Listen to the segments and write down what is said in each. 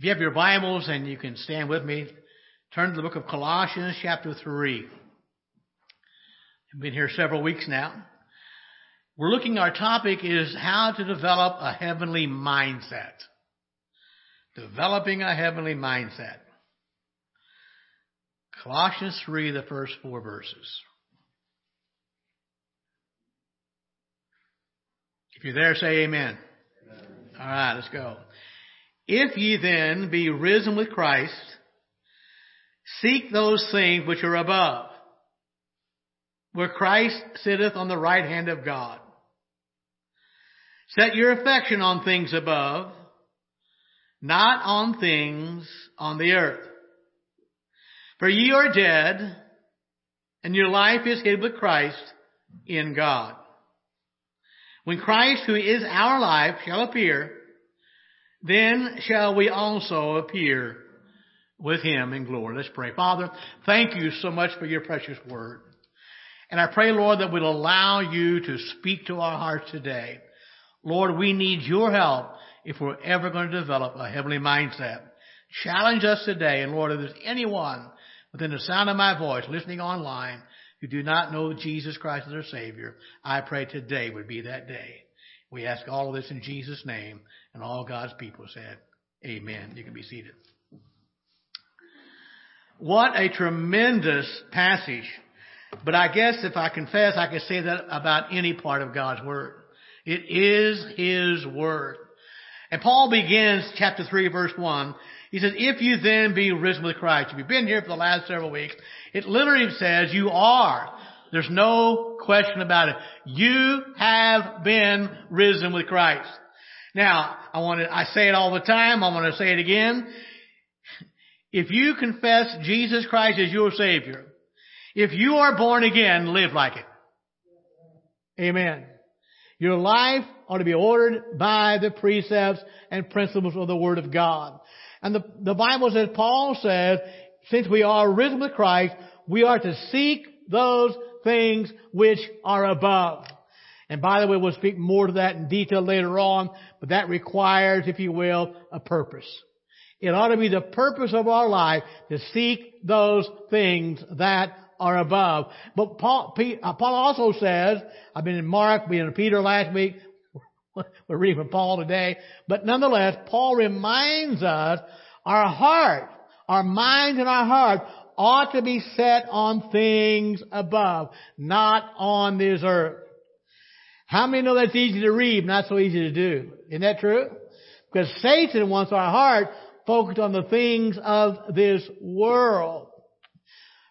If you have your Bibles and you can stand with me, turn to the book of Colossians chapter 3. I've been here several weeks now. We're looking, our topic is how to develop a heavenly mindset. Developing a heavenly mindset. Colossians 3, the first four verses. If you're there, say amen. amen. All right, let's go. If ye then be risen with Christ, seek those things which are above, where Christ sitteth on the right hand of God. Set your affection on things above, not on things on the earth. For ye are dead, and your life is hid with Christ in God. When Christ, who is our life, shall appear, then shall we also appear with him in glory. Let's pray. Father, thank you so much for your precious word. And I pray, Lord, that we'll allow you to speak to our hearts today. Lord, we need your help if we're ever going to develop a heavenly mindset. Challenge us today. And Lord, if there's anyone within the sound of my voice listening online who do not know Jesus Christ as their Savior, I pray today would be that day. We ask all of this in Jesus' name, and all God's people said, Amen. You can be seated. What a tremendous passage. But I guess if I confess, I can say that about any part of God's Word. It is His Word. And Paul begins chapter 3 verse 1. He says, if you then be risen with Christ, if you've been here for the last several weeks, it literally says you are. There's no question about it. You have been risen with Christ. Now, I want to, I say it all the time. I want to say it again. If you confess Jesus Christ as your Savior, if you are born again, live like it. Amen. Your life ought to be ordered by the precepts and principles of the Word of God. And the, the Bible says, Paul says, since we are risen with Christ, we are to seek those things which are above. And by the way, we'll speak more to that in detail later on, but that requires, if you will, a purpose. It ought to be the purpose of our life to seek those things that are above. But Paul, uh, Paul also says, I've been in Mark, been in Peter last week, we're reading from Paul today, but nonetheless, Paul reminds us our heart, our mind and our heart ought to be set on things above, not on this earth. How many know that's easy to read, not so easy to do? Isn't that true? Because Satan wants our heart focused on the things of this world.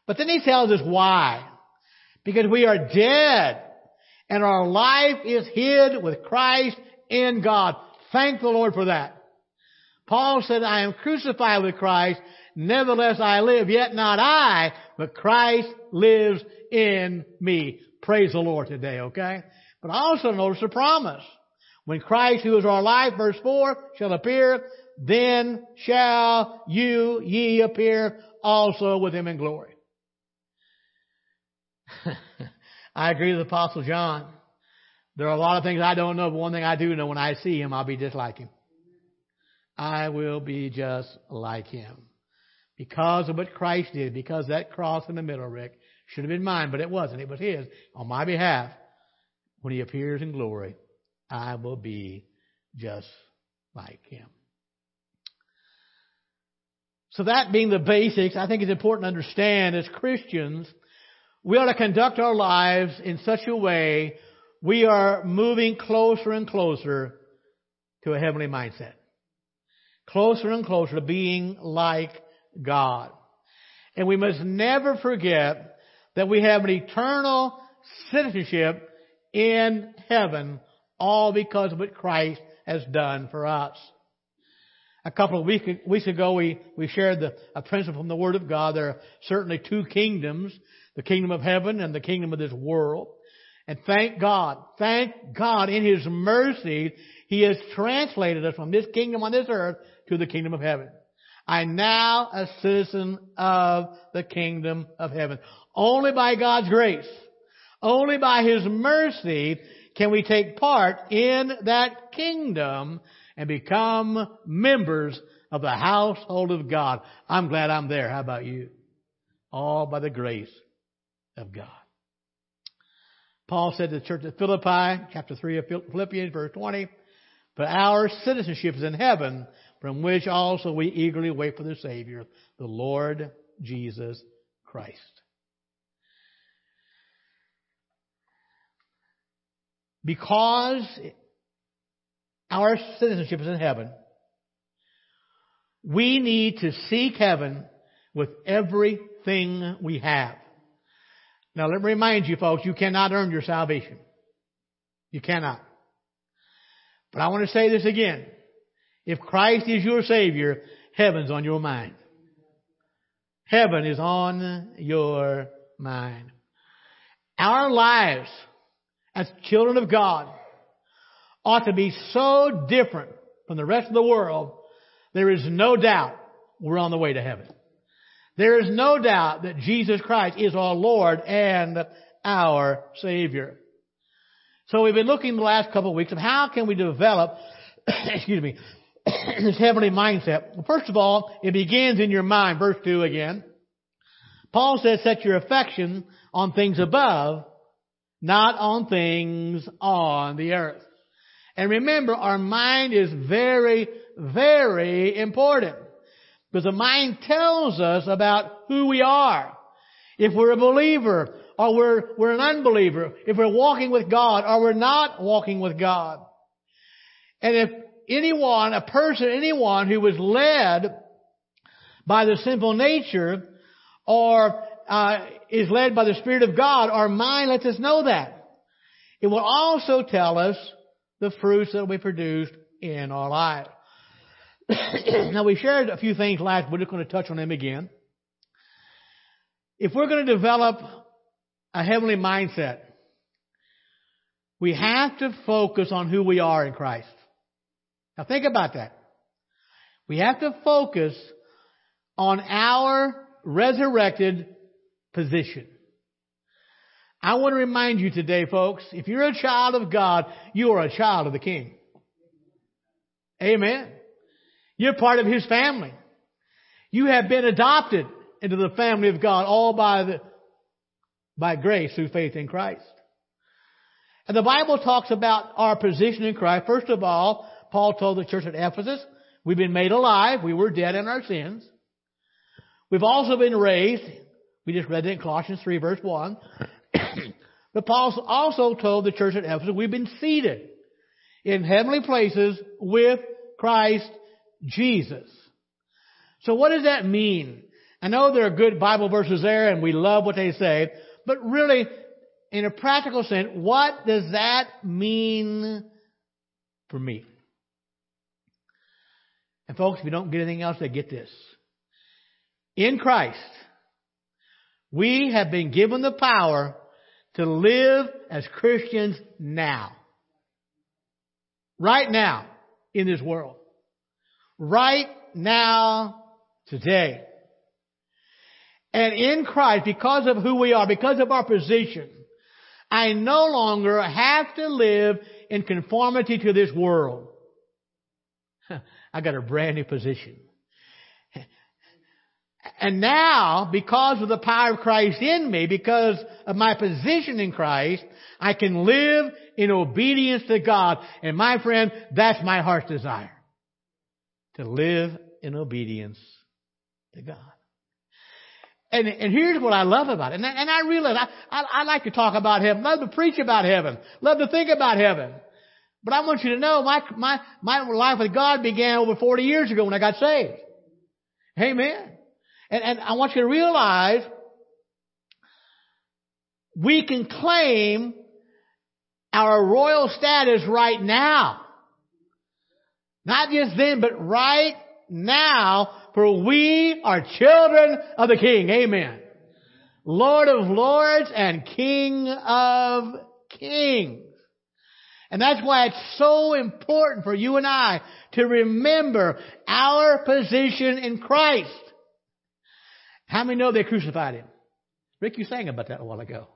But then he tells us why. Because we are dead and our life is hid with Christ in God. Thank the Lord for that. Paul said, I am crucified with Christ Nevertheless I live, yet not I, but Christ lives in me. Praise the Lord today, okay? But also notice the promise. When Christ, who is our life, verse 4, shall appear, then shall you, ye appear also with him in glory. I agree with Apostle John. There are a lot of things I don't know, but one thing I do know, when I see him, I'll be just like him. I will be just like him because of what Christ did, because that cross in the middle, Rick, should have been mine, but it wasn't. It was His on my behalf. When He appears in glory, I will be just like Him. So that being the basics, I think it's important to understand as Christians, we ought to conduct our lives in such a way we are moving closer and closer to a heavenly mindset. Closer and closer to being like God. And we must never forget that we have an eternal citizenship in heaven, all because of what Christ has done for us. A couple of weeks ago, we, we shared the, a principle from the Word of God. There are certainly two kingdoms, the kingdom of heaven and the kingdom of this world. And thank God, thank God in His mercy, He has translated us from this kingdom on this earth to the kingdom of heaven. I'm now a citizen of the kingdom of heaven. Only by God's grace, only by His mercy can we take part in that kingdom and become members of the household of God. I'm glad I'm there. How about you? All by the grace of God. Paul said to the church at Philippi, chapter 3 of Philippians, verse 20, But our citizenship is in heaven, from which also we eagerly wait for the Savior, the Lord Jesus Christ. Because our citizenship is in heaven, we need to seek heaven with everything we have. Now let me remind you folks, you cannot earn your salvation. You cannot. But I want to say this again. If Christ is your Savior, heaven's on your mind. Heaven is on your mind. Our lives as children of God ought to be so different from the rest of the world, there is no doubt we're on the way to heaven. There is no doubt that Jesus Christ is our Lord and our Savior. So we've been looking the last couple of weeks of how can we develop, excuse me, this heavenly mindset. Well, first of all, it begins in your mind. Verse 2 again. Paul says, set your affection on things above, not on things on the earth. And remember, our mind is very, very important. Because the mind tells us about who we are. If we're a believer, or we're, we're an unbeliever. If we're walking with God, or we're not walking with God. And if anyone, a person, anyone who was led by the sinful nature, or uh, is led by the Spirit of God, our mind lets us know that. It will also tell us the fruits that will be produced in our lives. now we shared a few things last, we're just going to touch on them again. If we're going to develop a heavenly mindset, we have to focus on who we are in Christ. Now think about that. We have to focus on our resurrected position. I want to remind you today, folks, if you're a child of God, you are a child of the King. Amen. You're part of His family. You have been adopted into the family of God all by the, by grace through faith in Christ. And the Bible talks about our position in Christ. First of all, Paul told the church at Ephesus, we've been made alive. We were dead in our sins. We've also been raised. We just read it in Colossians 3 verse 1. but Paul also told the church at Ephesus, we've been seated in heavenly places with Christ Jesus. So what does that mean? I know there are good Bible verses there and we love what they say, but really, in a practical sense, what does that mean for me? And folks, if you don't get anything else, they get this. In Christ, we have been given the power to live as Christians now. Right now in this world. Right now today. And in Christ, because of who we are, because of our position, I no longer have to live in conformity to this world. I got a brand new position. And now, because of the power of Christ in me, because of my position in Christ, I can live in obedience to God. And my friend, that's my heart's desire. To live in obedience to God. And, and here's what I love about it. And, and I realize I, I, I like to talk about heaven, love to preach about heaven, love to think about heaven. But I want you to know my, my, my life with God began over 40 years ago when I got saved. Amen. And, and I want you to realize we can claim our royal status right now. Not just then, but right now, for we are children of the King. Amen. Lord of lords and King of kings. And that's why it's so important for you and I to remember our position in Christ. How many know they crucified him? Rick, you sang about that a while ago.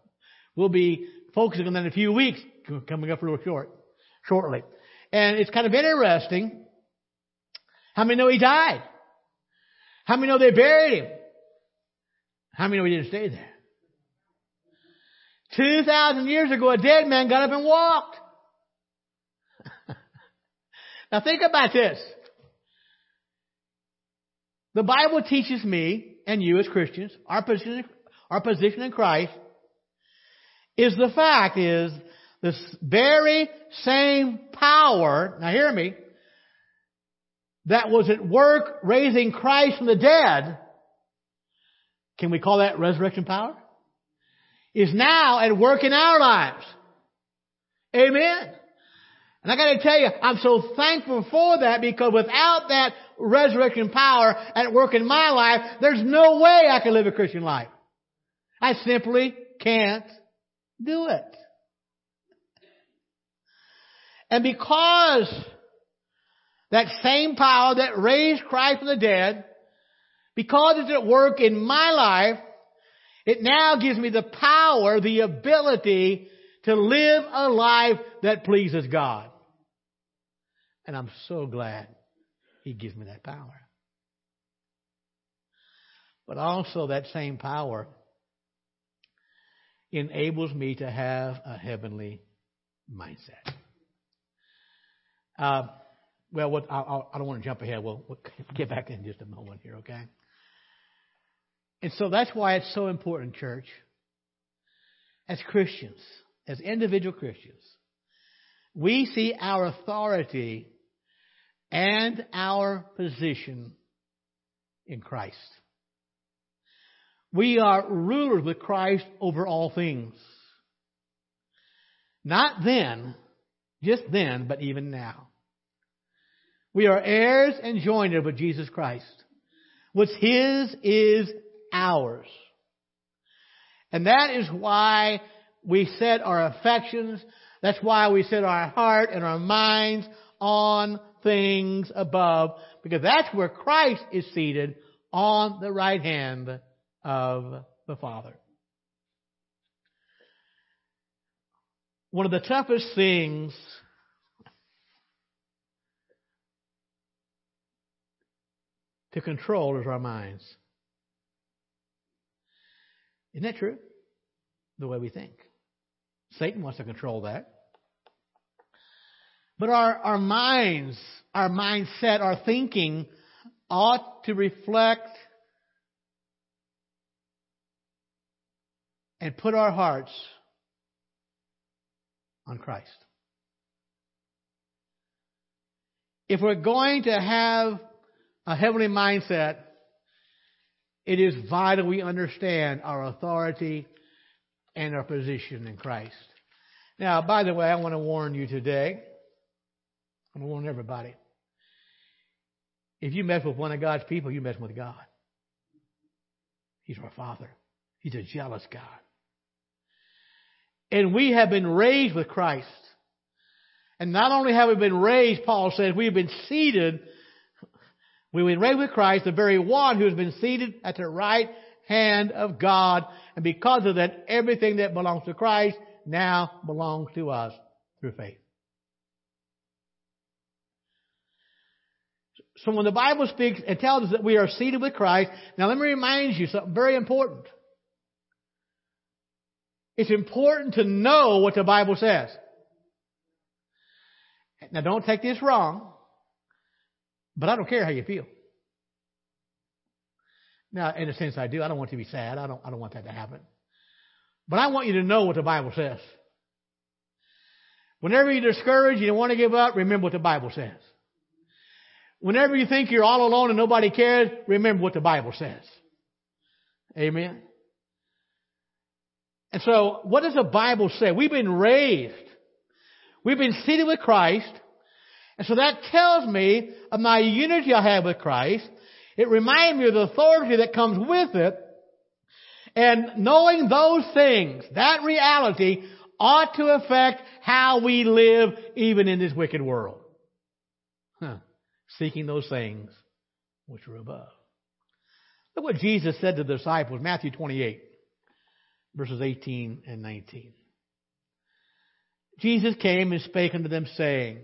We'll be focusing on that in a few weeks, coming up real short, shortly. And it's kind of interesting How many know he died? How many know they buried him? How many know he didn't stay there? 2,000 years ago, a dead man got up and walked. now think about this. The Bible teaches me and you as Christians, our position, our position in Christ is the fact is this very same power, now hear me, that was at work raising Christ from the dead, can we call that resurrection power? Is now at work in our lives. Amen. And I gotta tell you, I'm so thankful for that because without that resurrection power at work in my life, there's no way I can live a Christian life. I simply can't do it. And because that same power that raised Christ from the dead, because it's at work in my life, it now gives me the power, the ability to live a life that pleases God. And I'm so glad He gives me that power. But also that same power enables me to have a heavenly mindset. Uh, well, what, I, I, don't want to jump ahead. We'll, we'll get back in just a moment here, okay? And so that's why it's so important, church, as Christians, as individual Christians, we see our authority and our position in Christ. We are rulers with Christ over all things. Not then, just then, but even now. We are heirs and joined with Jesus Christ. What's His is ours. And that is why we set our affections, that's why we set our heart and our minds on things above, because that's where Christ is seated on the right hand of the Father. One of the toughest things to control is our minds. Isn't that true? The way we think. Satan wants to control that. But our, our minds, our mindset, our thinking ought to reflect and put our hearts on Christ. If we're going to have a heavenly mindset, it is vital we understand our authority and our position in Christ. Now, by the way, I want to warn you today. I warn everybody. If you mess with one of God's people, you mess with God. He's our Father. He's a jealous God. And we have been raised with Christ. And not only have we been raised, Paul says, we have been seated. We've been raised with Christ, the very one who has been seated at the right hand of God. And because of that, everything that belongs to Christ now belongs to us through faith. So when the Bible speaks, it tells us that we are seated with Christ. Now let me remind you something very important. It's important to know what the Bible says. Now don't take this wrong, but I don't care how you feel. Now, in a sense I do. I don't want you to be sad. I don't, I don't want that to happen. But I want you to know what the Bible says. Whenever you're discouraged, you don't want to give up, remember what the Bible says. Whenever you think you're all alone and nobody cares, remember what the Bible says. Amen. And so, what does the Bible say? We've been raised. We've been seated with Christ. And so that tells me of my unity I have with Christ. It reminds me of the authority that comes with it. And knowing those things, that reality ought to affect how we live even in this wicked world. Huh. Seeking those things which are above. Look what Jesus said to the disciples, Matthew 28 verses 18 and 19. Jesus came and spake unto them, saying,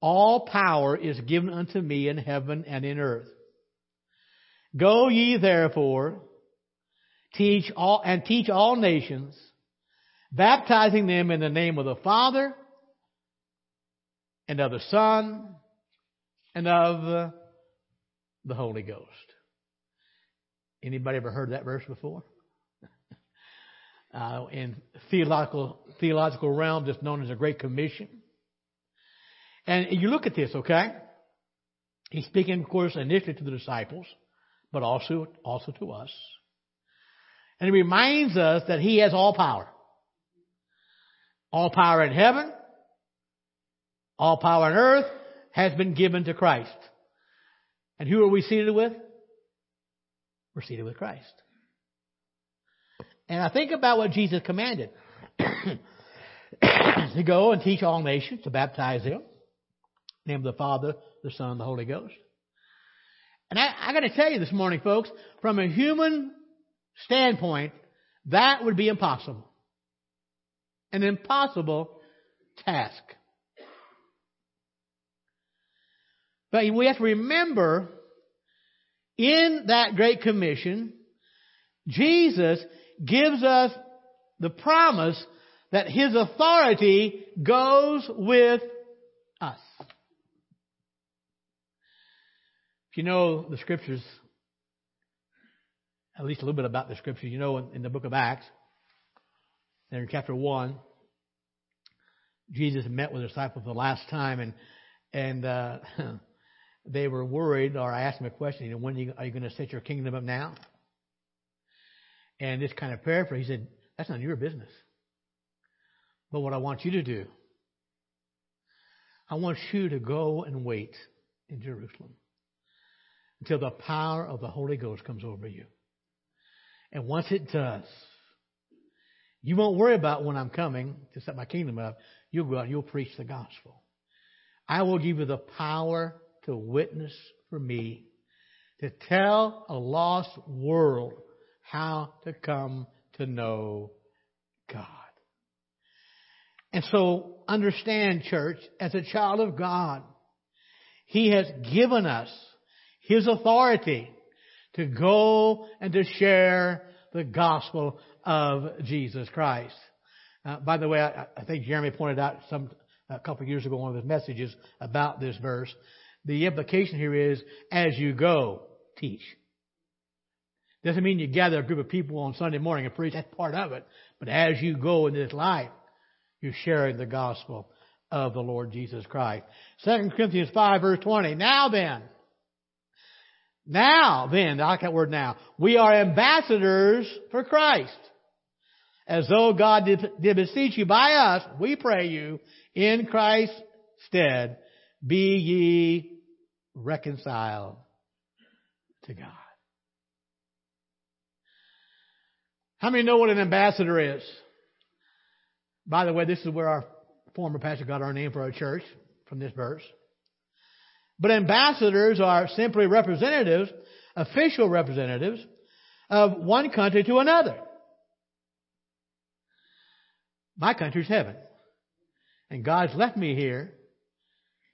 All power is given unto me in heaven and in earth. Go ye therefore, teach all, and teach all nations, baptizing them in the name of the Father, and of the Son, and of the Holy Ghost. Anybody ever heard that verse before? uh, in theological theological realm, it's known as a Great Commission. And you look at this, okay? He's speaking, of course, initially to the disciples, but also also to us. And he reminds us that he has all power. All power in heaven, all power on earth has been given to Christ. And who are we seated with? We're seated with Christ. And I think about what Jesus commanded. to go and teach all nations, to baptize them. name of the Father, the Son, the Holy Ghost. And I, I gotta tell you this morning, folks, from a human standpoint, that would be impossible. An impossible task. But we have to remember in that Great Commission, Jesus gives us the promise that His authority goes with us. If you know the scriptures, at least a little bit about the scriptures, you know in, the book of Acts, there in chapter 1, Jesus met with the disciples the last time and, and, uh, they were worried, or I asked them a question, you know, when are you, are you going to set your kingdom up now? And this kind of paraphrase, he said, that's not your business. But what I want you to do, I want you to go and wait in Jerusalem until the power of the Holy Ghost comes over you. And once it does, you won't worry about when I'm coming to set my kingdom up. You'll go out and you'll preach the gospel. I will give you the power to witness for me, to tell a lost world how to come to know God. And so understand, church, as a child of God, He has given us His authority to go and to share the gospel of Jesus Christ. Uh, by the way, I, I, think Jeremy pointed out some a couple of years ago one of his messages about this verse the implication here is as you go, teach. Doesn't mean you gather a group of people on Sunday morning and preach. That's part of it. But as you go in this life, you're sharing the gospel of the Lord Jesus Christ. 2 Corinthians 5 verse 20. Now then, now then, I like that word now. We are ambassadors for Christ. As though God did, did beseech you by us, we pray you in Christ's stead, be ye reconciled to God. How many know what an ambassador is? By the way, this is where our former pastor got our name for our church from this verse. But ambassadors are simply representatives, official representatives of one country to another. My country's heaven. And God's left me here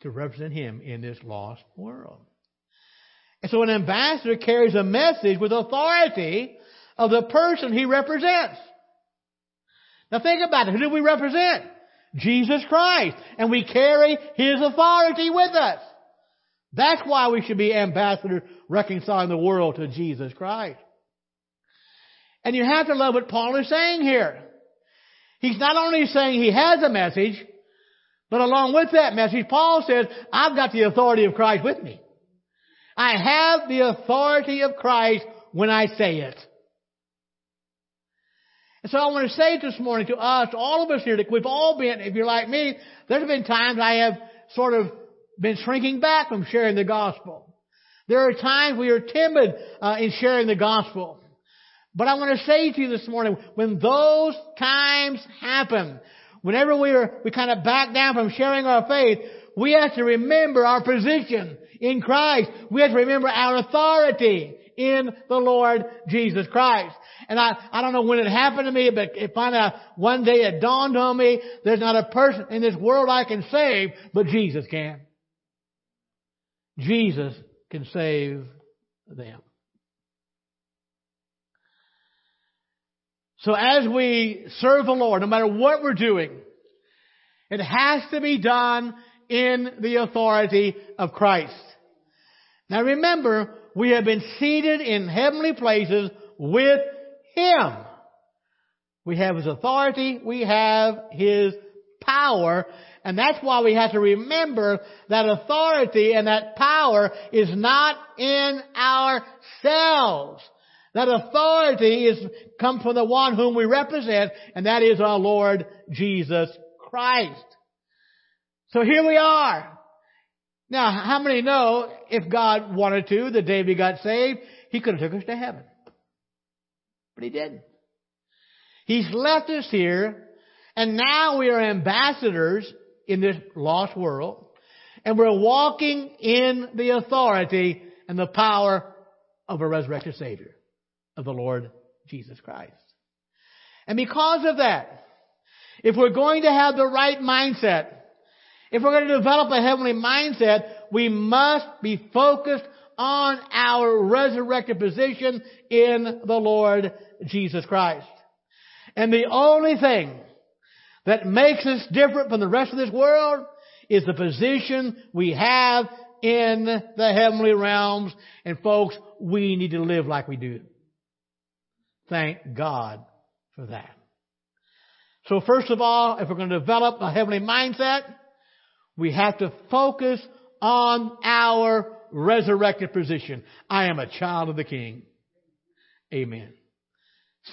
to represent Him in this lost world. And so an ambassador carries a message with authority of the person he represents. Now think about it. Who do we represent? Jesus Christ. And we carry His authority with us. That's why we should be ambassadors reconciling the world to Jesus Christ. And you have to love what Paul is saying here. He's not only saying he has a message, but along with that message, Paul says, I've got the authority of Christ with me. I have the authority of Christ when I say it. And so I want to say this morning to us, to all of us here, that we've all been, if you're like me, there's been times I have sort of been shrinking back from sharing the gospel. There are times we are timid uh, in sharing the gospel. But I want to say to you this morning, when those times happen, Whenever we are, we kind of back down from sharing our faith, we have to remember our position in Christ. We have to remember our authority in the Lord Jesus Christ. And I, I don't know when it happened to me, but if I, uh, one day it dawned on me, there's not a person in this world I can save, but Jesus can. Jesus can save them. So as we serve the Lord, no matter what we're doing, it has to be done in the authority of Christ. Now remember, we have been seated in heavenly places with Him. We have His authority, we have His power, and that's why we have to remember that authority and that power is not in ourselves. That authority is comes from the one whom we represent, and that is our Lord Jesus Christ. So here we are. Now, how many know if God wanted to, the day we got saved, He could have took us to heaven. But He didn't. He's left us here, and now we are ambassadors in this lost world, and we're walking in the authority and the power of a resurrected Savior, of the Lord Jesus Christ. And because of that, if we're going to have the right mindset, if we're going to develop a heavenly mindset, we must be focused on our resurrected position in the Lord Jesus Christ. And the only thing that makes us different from the rest of this world is the position we have in the heavenly realms. And folks, we need to live like we do. Thank God for that. So first of all, if we're going to develop a heavenly mindset, we have to focus on our resurrected position. I am a child of the King. Amen.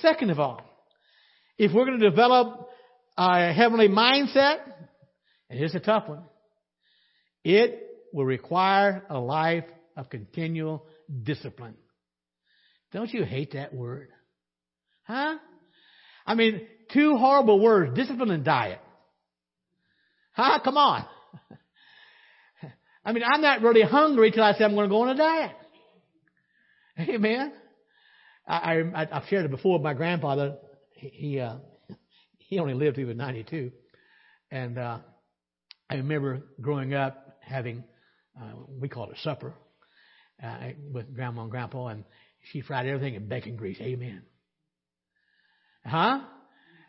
Second of all, if we're going to develop a heavenly mindset, and here's a tough one, it will require a life of continual discipline. Don't you hate that word? Huh? I mean, two horrible words, discipline and diet. Huh? Come on. I mean, I'm not really hungry till I say I'm going to go on a diet. Amen. I, I, I've shared it before. With my grandfather, he, he, uh, he only lived, he was 92. And, uh, I remember growing up having, uh, we called it supper, uh, with grandma and grandpa and she fried everything in bacon grease. Amen. Huh?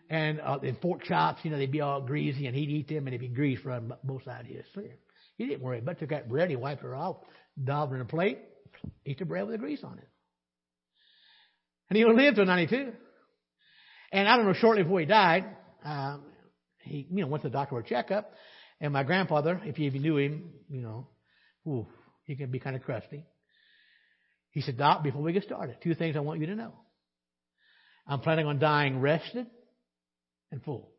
And, uh, and pork chops, you know, they'd be all greasy and he'd eat them and it'd be grease from both sides of his sleeve. He didn't worry about it. Took that bread, he wiped it off, daubed in a plate, ate the bread with the grease on it. And he lived till 92. And I don't know, shortly before he died, um, he, you know, went to the doctor for a checkup. And my grandfather, if you even knew him, you know, ooh, he can be kind of crusty. He said, Doc, before we get started, two things I want you to know. I'm planning on dying rested and full.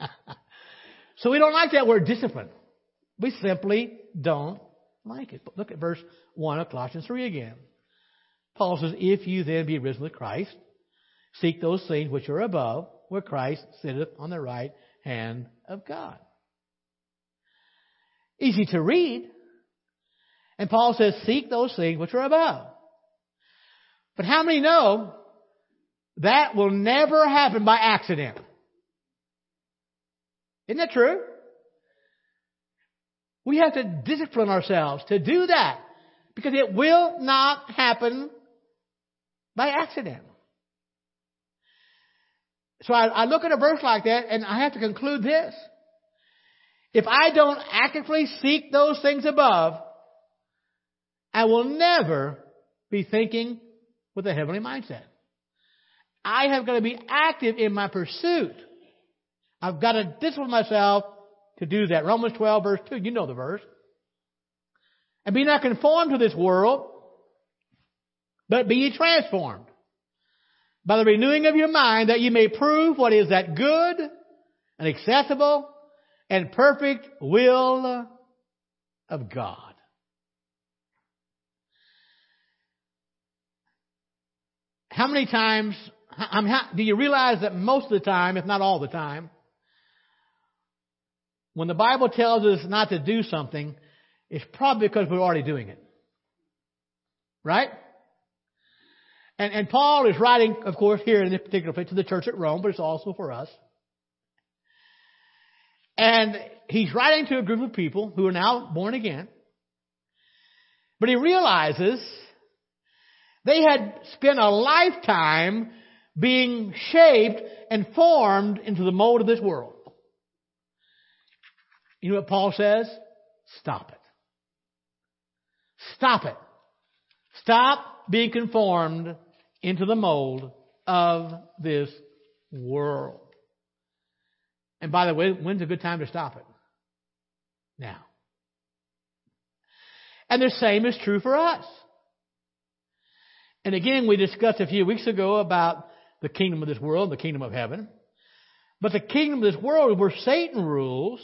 so we don't like that word discipline. We simply don't like it. But look at verse 1 of Colossians 3 again. Paul says, If you then be risen with Christ, seek those things which are above, where Christ sitteth on the right hand of God. Easy to read. And Paul says, seek those things which are above. But how many know that will never happen by accident? Isn't that true? We have to discipline ourselves to do that because it will not happen by accident. So I, I, look at a verse like that and I have to conclude this. If I don't actively seek those things above, I will never be thinking with a heavenly mindset. I have got to be active in my pursuit. I've got to discipline myself to do that. Romans 12 verse 2, you know the verse. And be not conformed to this world, but be ye transformed by the renewing of your mind that you may prove what is that good and acceptable and perfect will of God. How many times, do you realize that most of the time, if not all the time, when the Bible tells us not to do something, it's probably because we're already doing it. Right? And, and Paul is writing, of course, here in this particular place to the church at Rome, but it's also for us. And he's writing to a group of people who are now born again. But he realizes they had spent a lifetime being shaped and formed into the mold of this world. You know what Paul says? Stop it. Stop it. Stop being conformed into the mold of this world. And by the way, when's a good time to stop it? Now. And the same is true for us. And again, we discussed a few weeks ago about the kingdom of this world, and the kingdom of heaven. But the kingdom of this world where Satan rules,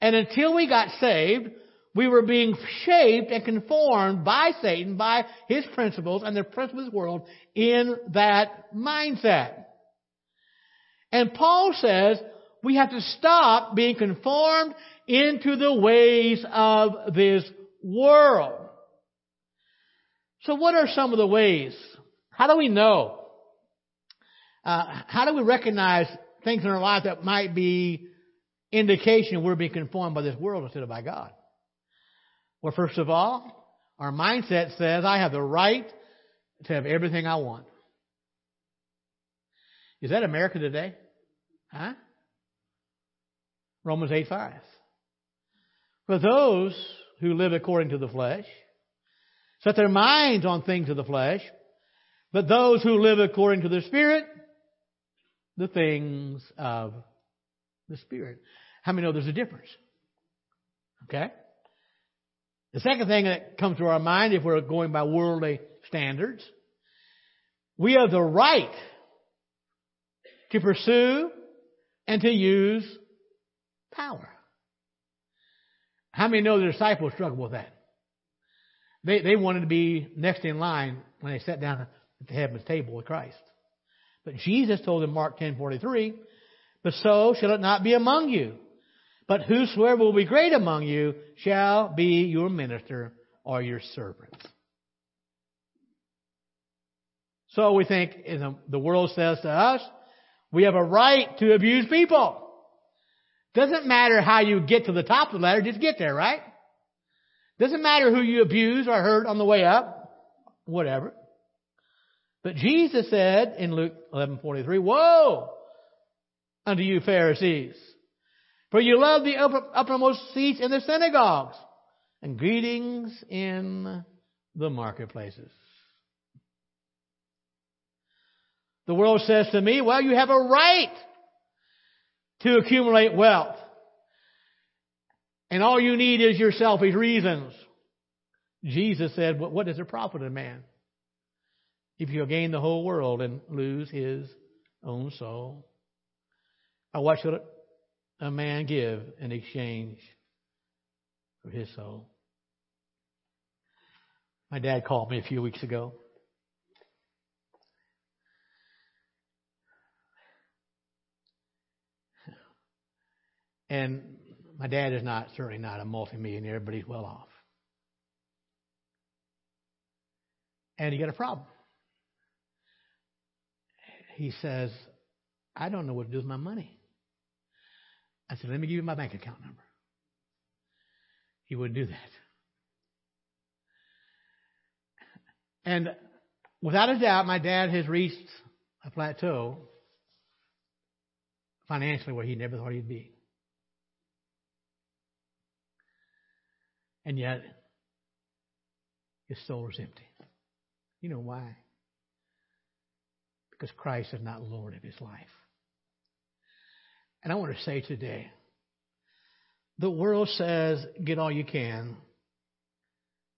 and until we got saved, we were being shaped and conformed by Satan, by his principles and the principles of this world in that mindset. And Paul says we have to stop being conformed into the ways of this world. So what are some of the ways? How do we know? Uh, how do we recognize things in our life that might be indication we're being conformed by this world instead of by God? Well, first of all, our mindset says I have the right to have everything I want. Is that America today? Huh? Romans 8 5. For those who live according to the flesh set their minds on things of the flesh, but those who live according to the Spirit, the things of the Spirit. How many know there's a difference? Okay? The second thing that comes to our mind, if we're going by worldly standards, we have the right to pursue and to use power. How many know the disciples struggled with that? They, they wanted to be next in line when they sat down at the heaven's table with Christ. But Jesus told them, Mark 10:43, but so shall it not be among you. But whosoever will be great among you shall be your minister or your servant. So we think and the world says to us, we have a right to abuse people. Doesn't matter how you get to the top of the ladder, just get there, right? Doesn't matter who you abuse or hurt on the way up, whatever. But Jesus said in Luke 11:43, "Woe unto you Pharisees, for you love the upper, uppermost seats in the synagogues and greetings in the marketplaces." The world says to me, "Well, you have a right to accumulate wealth. And all you need is your selfish reasons. Jesus said, What does it profit a man if he'll gain the whole world and lose his own soul? Or what should a man give in exchange for his soul? My dad called me a few weeks ago. And my dad is not certainly not a multimillionaire, but he's well off. And he got a problem. He says, I don't know what to do with my money. I said, let me give you my bank account number. He wouldn't do that. And without a doubt, my dad has reached a plateau financially where he never thought he'd be. And yet, his soul is empty. You know why? Because Christ is not Lord of his life. And I want to say today, the world says, get all you can.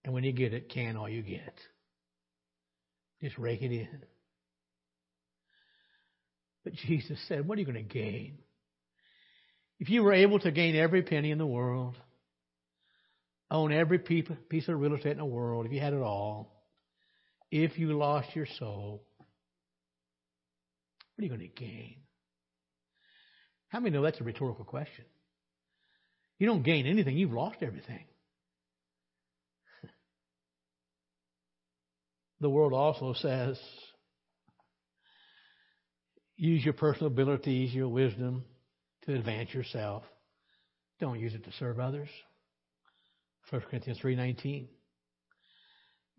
And when you get it, can all you get. Just rake it in. But Jesus said, what are you going to gain? If you were able to gain every penny in the world, own every piece of real estate in the world, if you had it all, if you lost your soul, what are you going to gain? How many know that's a rhetorical question? You don't gain anything, you've lost everything. The world also says use your personal abilities, your wisdom to advance yourself. Don't use it to serve others. 1 Corinthians 3.19.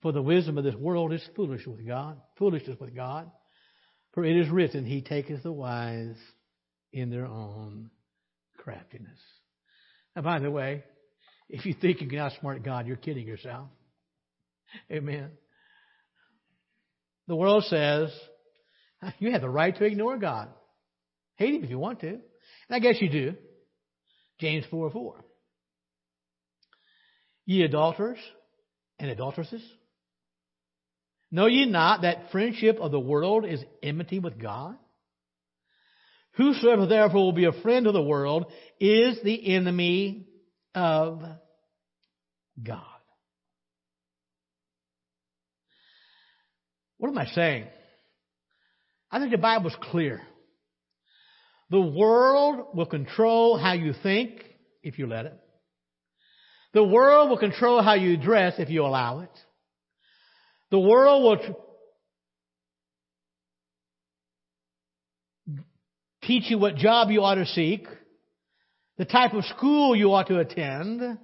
For the wisdom of this world is foolish with God, foolishness with God. For it is written, He taketh the wise in their own craftiness. Now, by the way, if you think you can outsmart God, you're kidding yourself. Amen. The world says you have the right to ignore God. Hate Him if you want to. And I guess you do. James 4 4. Ye adulterers and adulteresses, know ye not that friendship of the world is enmity with God? Whosoever therefore will be a friend of the world is the enemy of God. What am I saying? I think the Bible's clear. The world will control how you think if you let it. The world will control how you dress if you allow it. The world will teach you what job you ought to seek, the type of school you ought to attend.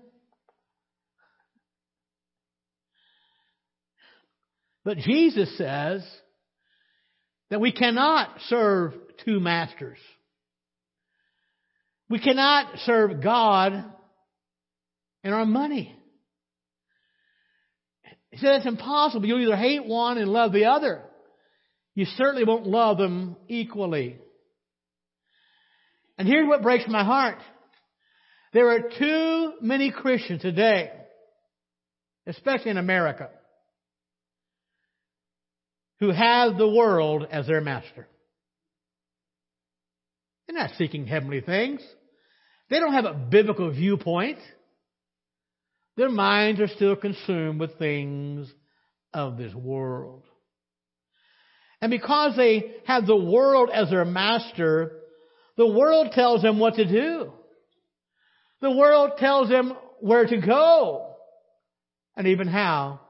But Jesus says that we cannot serve two masters. We cannot serve God and our money. He said it's impossible. You'll either hate one and love the other. You certainly won't love them equally. And here's what breaks my heart. There are too many Christians today, especially in America, who have the world as their master. They're not seeking heavenly things. They don't have a biblical viewpoint. Their minds are still consumed with things of this world. And because they have the world as their master, the world tells them what to do. The world tells them where to go and even how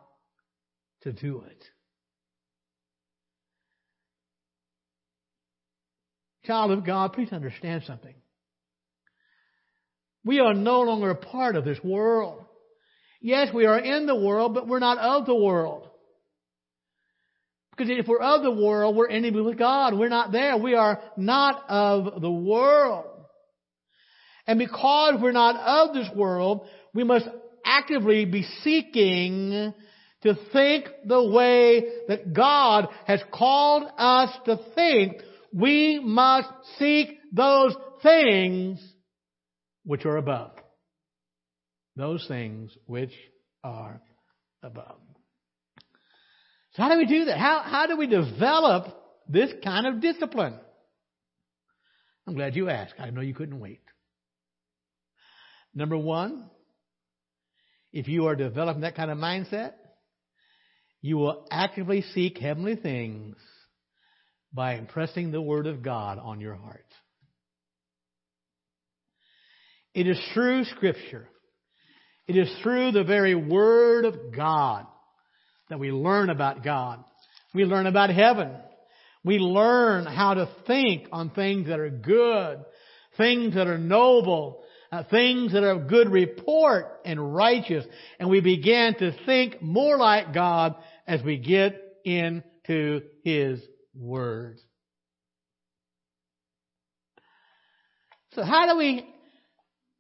to do it. Child of God, please understand something. We are no longer a part of this world. Yes, we are in the world, but we're not of the world. Because if we're of the world, we're enemy with God. We're not there. We are not of the world. And because we're not of this world, we must actively be seeking to think the way that God has called us to think. We must seek those things which are above. Those things which are above. So how do we do that? How, how do we develop this kind of discipline? I'm glad you asked. I know you couldn't wait. Number one, if you are developing that kind of mindset, you will actively seek heavenly things by impressing the Word of God on your heart. It is through Scripture, it is through the very Word of God that we learn about God. We learn about heaven. We learn how to think on things that are good, things that are noble, uh, things that are of good report and righteous. And we begin to think more like God as we get into His Word. So how do we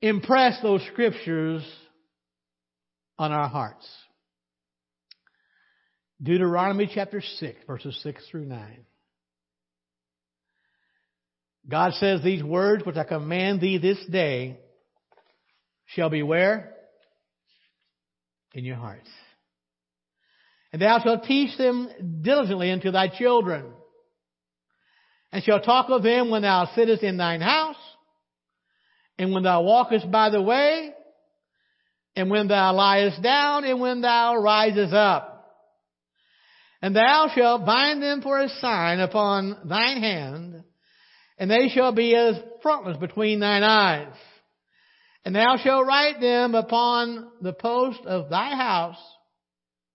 impress those scriptures on our hearts? Deuteronomy chapter 6, verses 6 through 9. God says these words which I command thee this day shall be where? In your hearts. And thou shalt teach them diligently unto thy children. And shalt talk of them when thou sittest in thine house, and when thou walkest by the way, and when thou liest down, and when thou risest up. And thou shalt bind them for a sign upon thine hand, and they shall be as frontlets between thine eyes. And thou shalt write them upon the post of thy house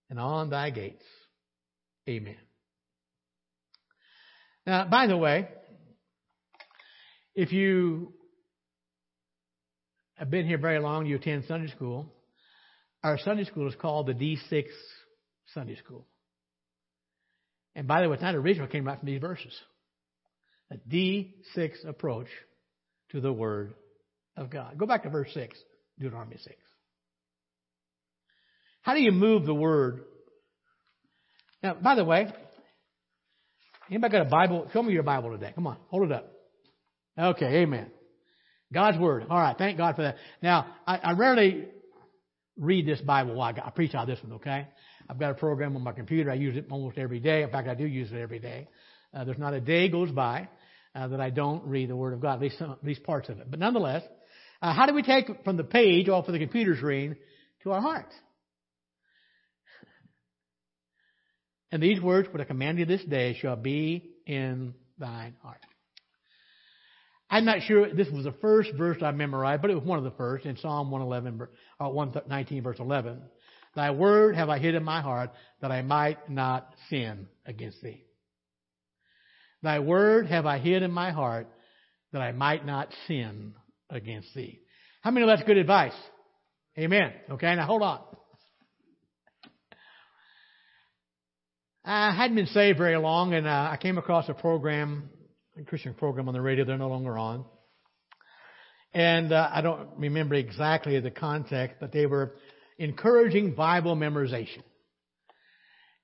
and on thy gates. Amen. Now, by the way, if you have been here very long, you attend Sunday school. Our Sunday school is called the D6 Sunday school. And by the way, it's not original, it came right from these verses. A D6 approach to the Word of God. Go back to verse 6, Deuteronomy 6. How do you move the Word? Now, by the way, anybody got a Bible? Show me your Bible today. Come on, hold it up. Okay, amen. God's Word. All right, thank God for that. Now, I, I rarely read this Bible while I, preach out this one, okay? I've got a program on my computer. I use it almost every day. In fact, I do use it every day. Uh, there's not a day goes by uh, that I don't read the Word of God, at least, some, at least parts of it. But nonetheless, uh, how do we take from the page off of the computer screen to our heart? And these words, what I command you this day, shall be in thine heart. I'm not sure this was the first verse I memorized, but it was one of the first in Psalm 111, or uh, 119, verse 11. Thy word have I hid in my heart that I might not sin against thee. Thy word have I hid in my heart that I might not sin against thee. How many of that's good advice? Amen. Okay, now hold on. I hadn't been saved very long, and uh, I came across a program, Christian program on the radio. They're no longer on. And uh, I don't remember exactly the context, but they were encouraging Bible memorization.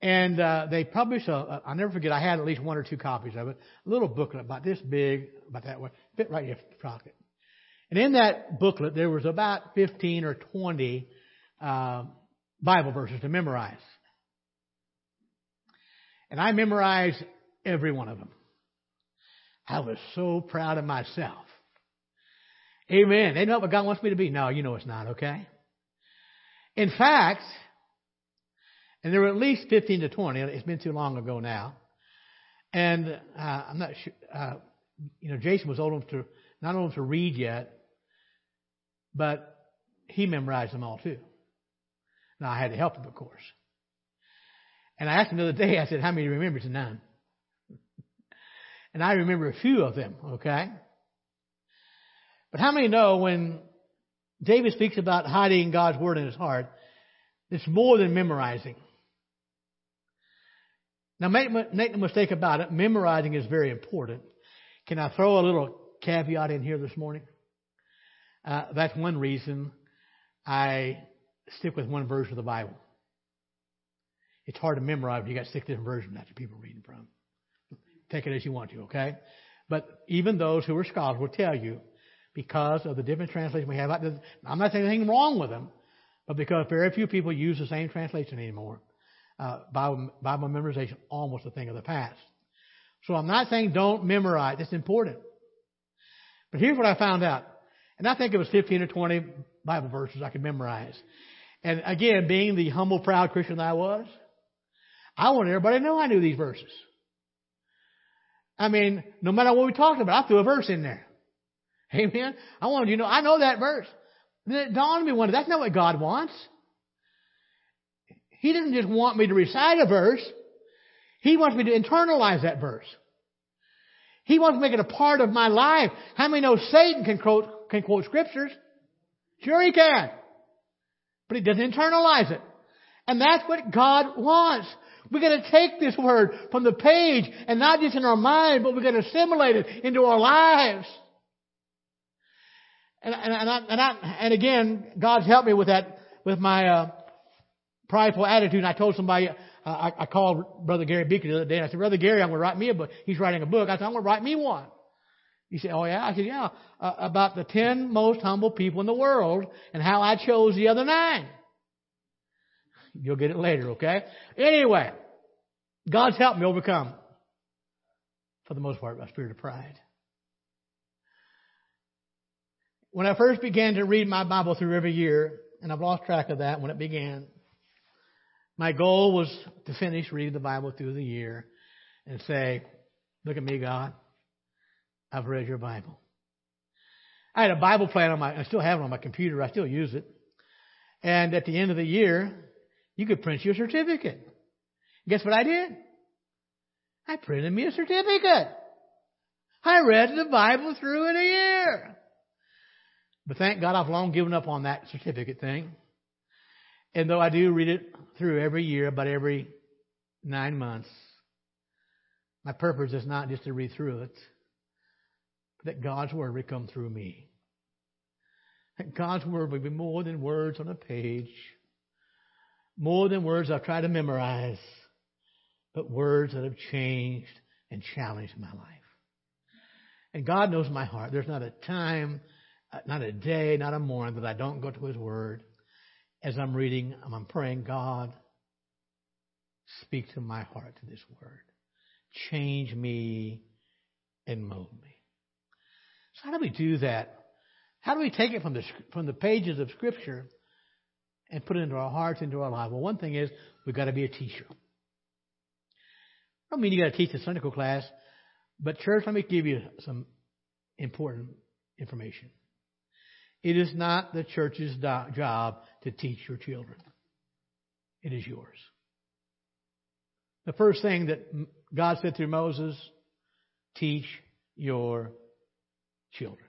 And uh, they published a, I'll never forget, I had at least one or two copies of it, a little booklet about this big, about that way, fit right in your pocket. And in that booklet, there was about 15 or 20 uh, Bible verses to memorize. And I memorized every one of them. I was so proud of myself. Amen. Ain't that what God wants me to be? No, you know it's not, okay? In fact, and there were at least 15 to 20, it's been too long ago now. And uh, I'm not sure, uh, you know, Jason was old enough to, not old enough to read yet, but he memorized them all too. Now I had to help him, of course. And I asked him the other day, I said, how many remember? He said, none. And I remember a few of them, okay? But how many know when David speaks about hiding God's word in his heart, it's more than memorizing. Now make, make no mistake about it, memorizing is very important. Can I throw a little caveat in here this morning? Uh, that's one reason I stick with one version of the Bible. It's hard to memorize when you got six different versions that people reading from. Take it as you want to, okay? But even those who are scholars will tell you, because of the different translations we have, I'm not saying anything wrong with them, but because very few people use the same translation anymore, uh, Bible, Bible memorization almost a thing of the past. So I'm not saying don't memorize. It's important. But here's what I found out. And I think it was 15 or 20 Bible verses I could memorize. And again, being the humble, proud Christian that I was, I wanted everybody to know I knew these verses. I mean, no matter what we talked about, I threw a verse in there. Amen. I wanted you to know, I know that verse. Then it dawned on me one day, that's not what God wants. He doesn't just want me to recite a verse. He wants me to internalize that verse. He wants to make it a part of my life. How many know Satan can quote, can quote scriptures? Sure he can. But he doesn't internalize it. And that's what God wants. We're going to take this word from the page and not just in our mind, but we're going to assimilate it into our lives. And, and, and, I, and, I, and again, God's helped me with that, with my uh, prideful attitude. And I told somebody, uh, I, I called Brother Gary Beaker the other day, and I said, Brother Gary, I'm going to write me a book. He's writing a book. I said, I'm going to write me one. He said, Oh yeah? I said, Yeah, uh, about the ten most humble people in the world and how I chose the other nine. You'll get it later, okay? Anyway, God's helped me overcome, for the most part, my spirit of pride. When I first began to read my Bible through every year, and I've lost track of that when it began, my goal was to finish reading the Bible through the year and say, Look at me, God. I've read your Bible. I had a Bible plan on my, I still have it on my computer. I still use it. And at the end of the year, you could print your certificate. Guess what I did? I printed me a certificate. I read the Bible through in a year. But thank God I've long given up on that certificate thing. And though I do read it through every year, about every nine months, my purpose is not just to read through it, but that God's Word would come through me. That God's Word would be more than words on a page, more than words I've tried to memorize, but words that have changed and challenged my life. And God knows my heart. There's not a time, uh, not a day, not a morning that I don't go to His Word. As I'm reading, I'm praying, God, speak to my heart to this Word. Change me and mold me. So how do we do that? How do we take it from the, from the pages of Scripture and put it into our hearts, into our lives. Well, one thing is we've got to be a teacher. I don't mean you got to teach a Sunday school class, but church, let me give you some important information. It is not the church's do- job to teach your children. It is yours. The first thing that God said through Moses, teach your children.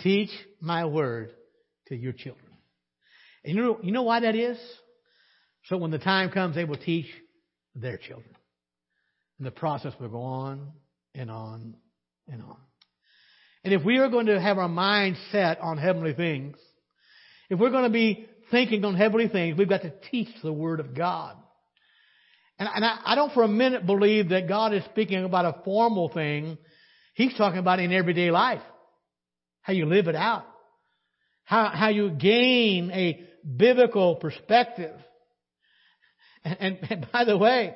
Teach my word to your children. And you know, you know why that is? So when the time comes, they will teach their children. And the process will go on and on and on. And if we are going to have our mind set on heavenly things, if we're going to be thinking on heavenly things, we've got to teach the Word of God. And, and I, I don't for a minute believe that God is speaking about a formal thing. He's talking about in everyday life. How you live it out. How, how you gain a biblical perspective. And, and, and by the way,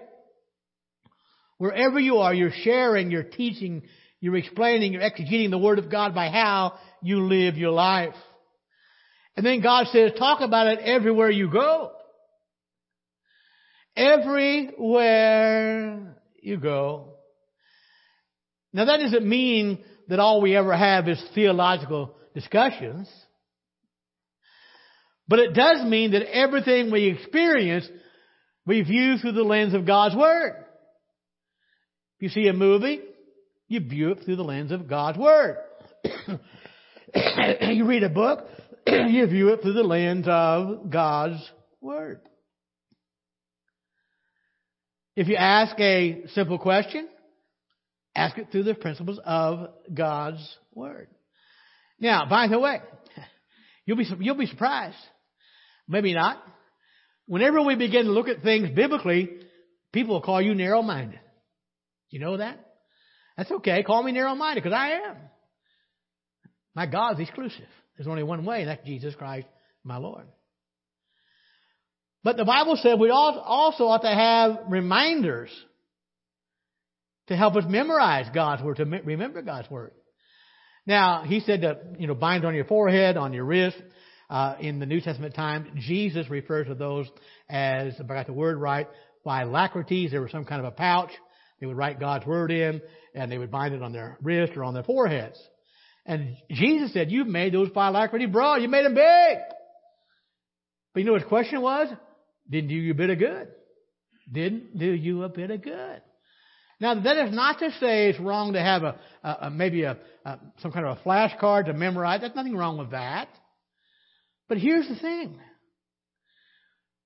wherever you are, you're sharing, you're teaching, you're explaining, you're exegeting the Word of God by how you live your life. And then God says, talk about it everywhere you go. Everywhere you go. Now that doesn't mean that all we ever have is theological discussions. But it does mean that everything we experience, we view through the lens of God's Word. If you see a movie, you view it through the lens of God's Word. you read a book, you view it through the lens of God's Word. If you ask a simple question, ask it through the principles of God's Word. Now, by the way, you'll be, you'll be surprised. Maybe not. Whenever we begin to look at things biblically, people will call you narrow-minded. You know that? That's okay. Call me narrow-minded because I am. My God's exclusive. There's only one way, and that's Jesus Christ, my Lord. But the Bible said we also ought to have reminders to help us memorize God's Word, to remember God's Word. Now, he said to, you know, bind on your forehead, on your wrist. Uh, in the New Testament times, Jesus refers to those as, if I got the word right, phylacteries. There were some kind of a pouch. They would write God's Word in, and they would bind it on their wrist or on their foreheads. And Jesus said, you've made those phylacteries broad. You made them big. But you know what the question was? Didn't do you a bit of good. Didn't do you a bit of good. Now that is not to say it's wrong to have a, a, a maybe a, a, some kind of a flashcard to memorize. There's nothing wrong with that. But here's the thing.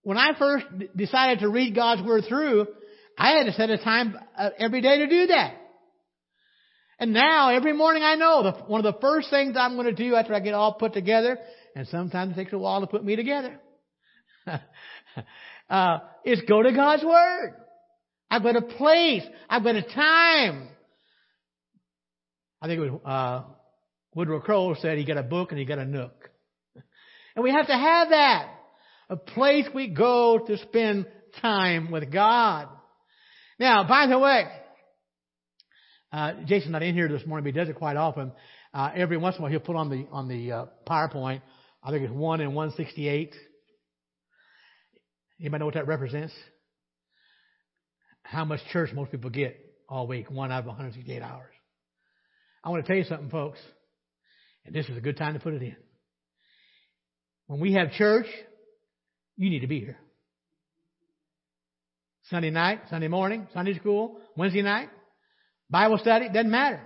When I first d- decided to read God's Word through, I had to set a time uh, every day to do that. And now, every morning I know the, one of the first things I'm going to do after I get all put together, and sometimes it takes a while to put me together, uh, is go to God's Word. I've got a place. I've got a time. I think it was, uh, Woodrow Kroll said he got a book and he got a nook. And we have to have that. A place we go to spend time with God. Now, by the way, uh, Jason's not in here this morning, but he does it quite often. Uh, every once in a while, he'll put on the on the uh, PowerPoint. I think it's one and one sixty eight. Anybody know what that represents? How much church most people get all week, one out of 168 hours. I want to tell you something, folks, and this is a good time to put it in. When we have church, you need to be here. Sunday night, Sunday morning, Sunday school, Wednesday night, Bible study, doesn't matter.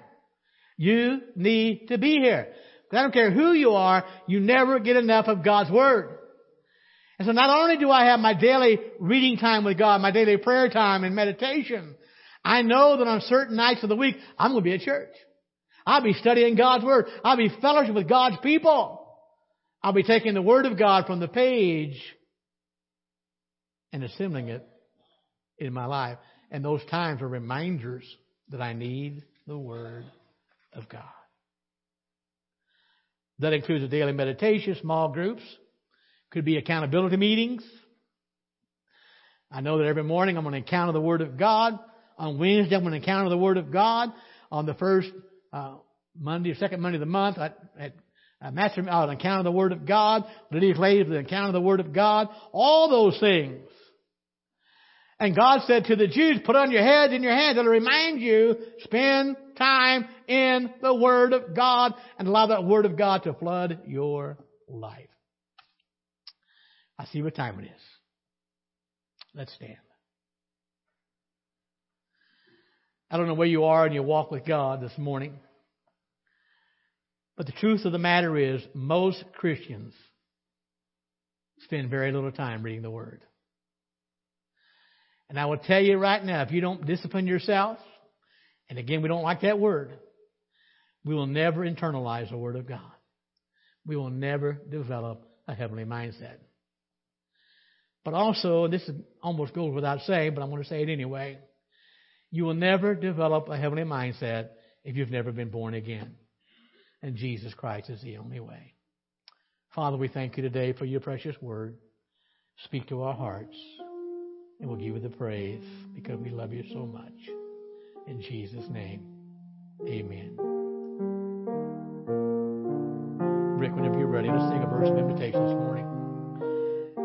You need to be here. I don't care who you are, you never get enough of God's Word. And so not only do I have my daily reading time with God, my daily prayer time and meditation, I know that on certain nights of the week, I'm going to be at church. I'll be studying God's Word. I'll be fellowship with God's people. I'll be taking the Word of God from the page and assembling it in my life. And those times are reminders that I need the Word of God. That includes a daily meditation, small groups, could be accountability meetings. I know that every morning I'm going to encounter the Word of God. On Wednesday, I'm going to encounter the Word of God. On the first uh, Monday or second Monday of the month, at, at uh, Master, I'll encounter the Word of God. Ladies, ladies, the encounter of the Word of God. All those things. And God said to the Jews, put on your heads and your hands. It'll remind you, spend time in the Word of God and allow that Word of God to flood your life. I see what time it is. Let's stand. I don't know where you are in your walk with God this morning. But the truth of the matter is, most Christians spend very little time reading the Word. And I will tell you right now, if you don't discipline yourself, and again, we don't like that word, we will never internalize the Word of God. We will never develop a heavenly mindset. But also, this almost goes without saying, but I'm going to say it anyway, you will never develop a heavenly mindset if you've never been born again. And Jesus Christ is the only way. Father, we thank you today for your precious word. Speak to our hearts, and we'll give you the praise because we love you so much. In Jesus' name, amen. Rick, whenever you're ready, let's sing a verse of invitation this morning.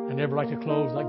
I never like to close like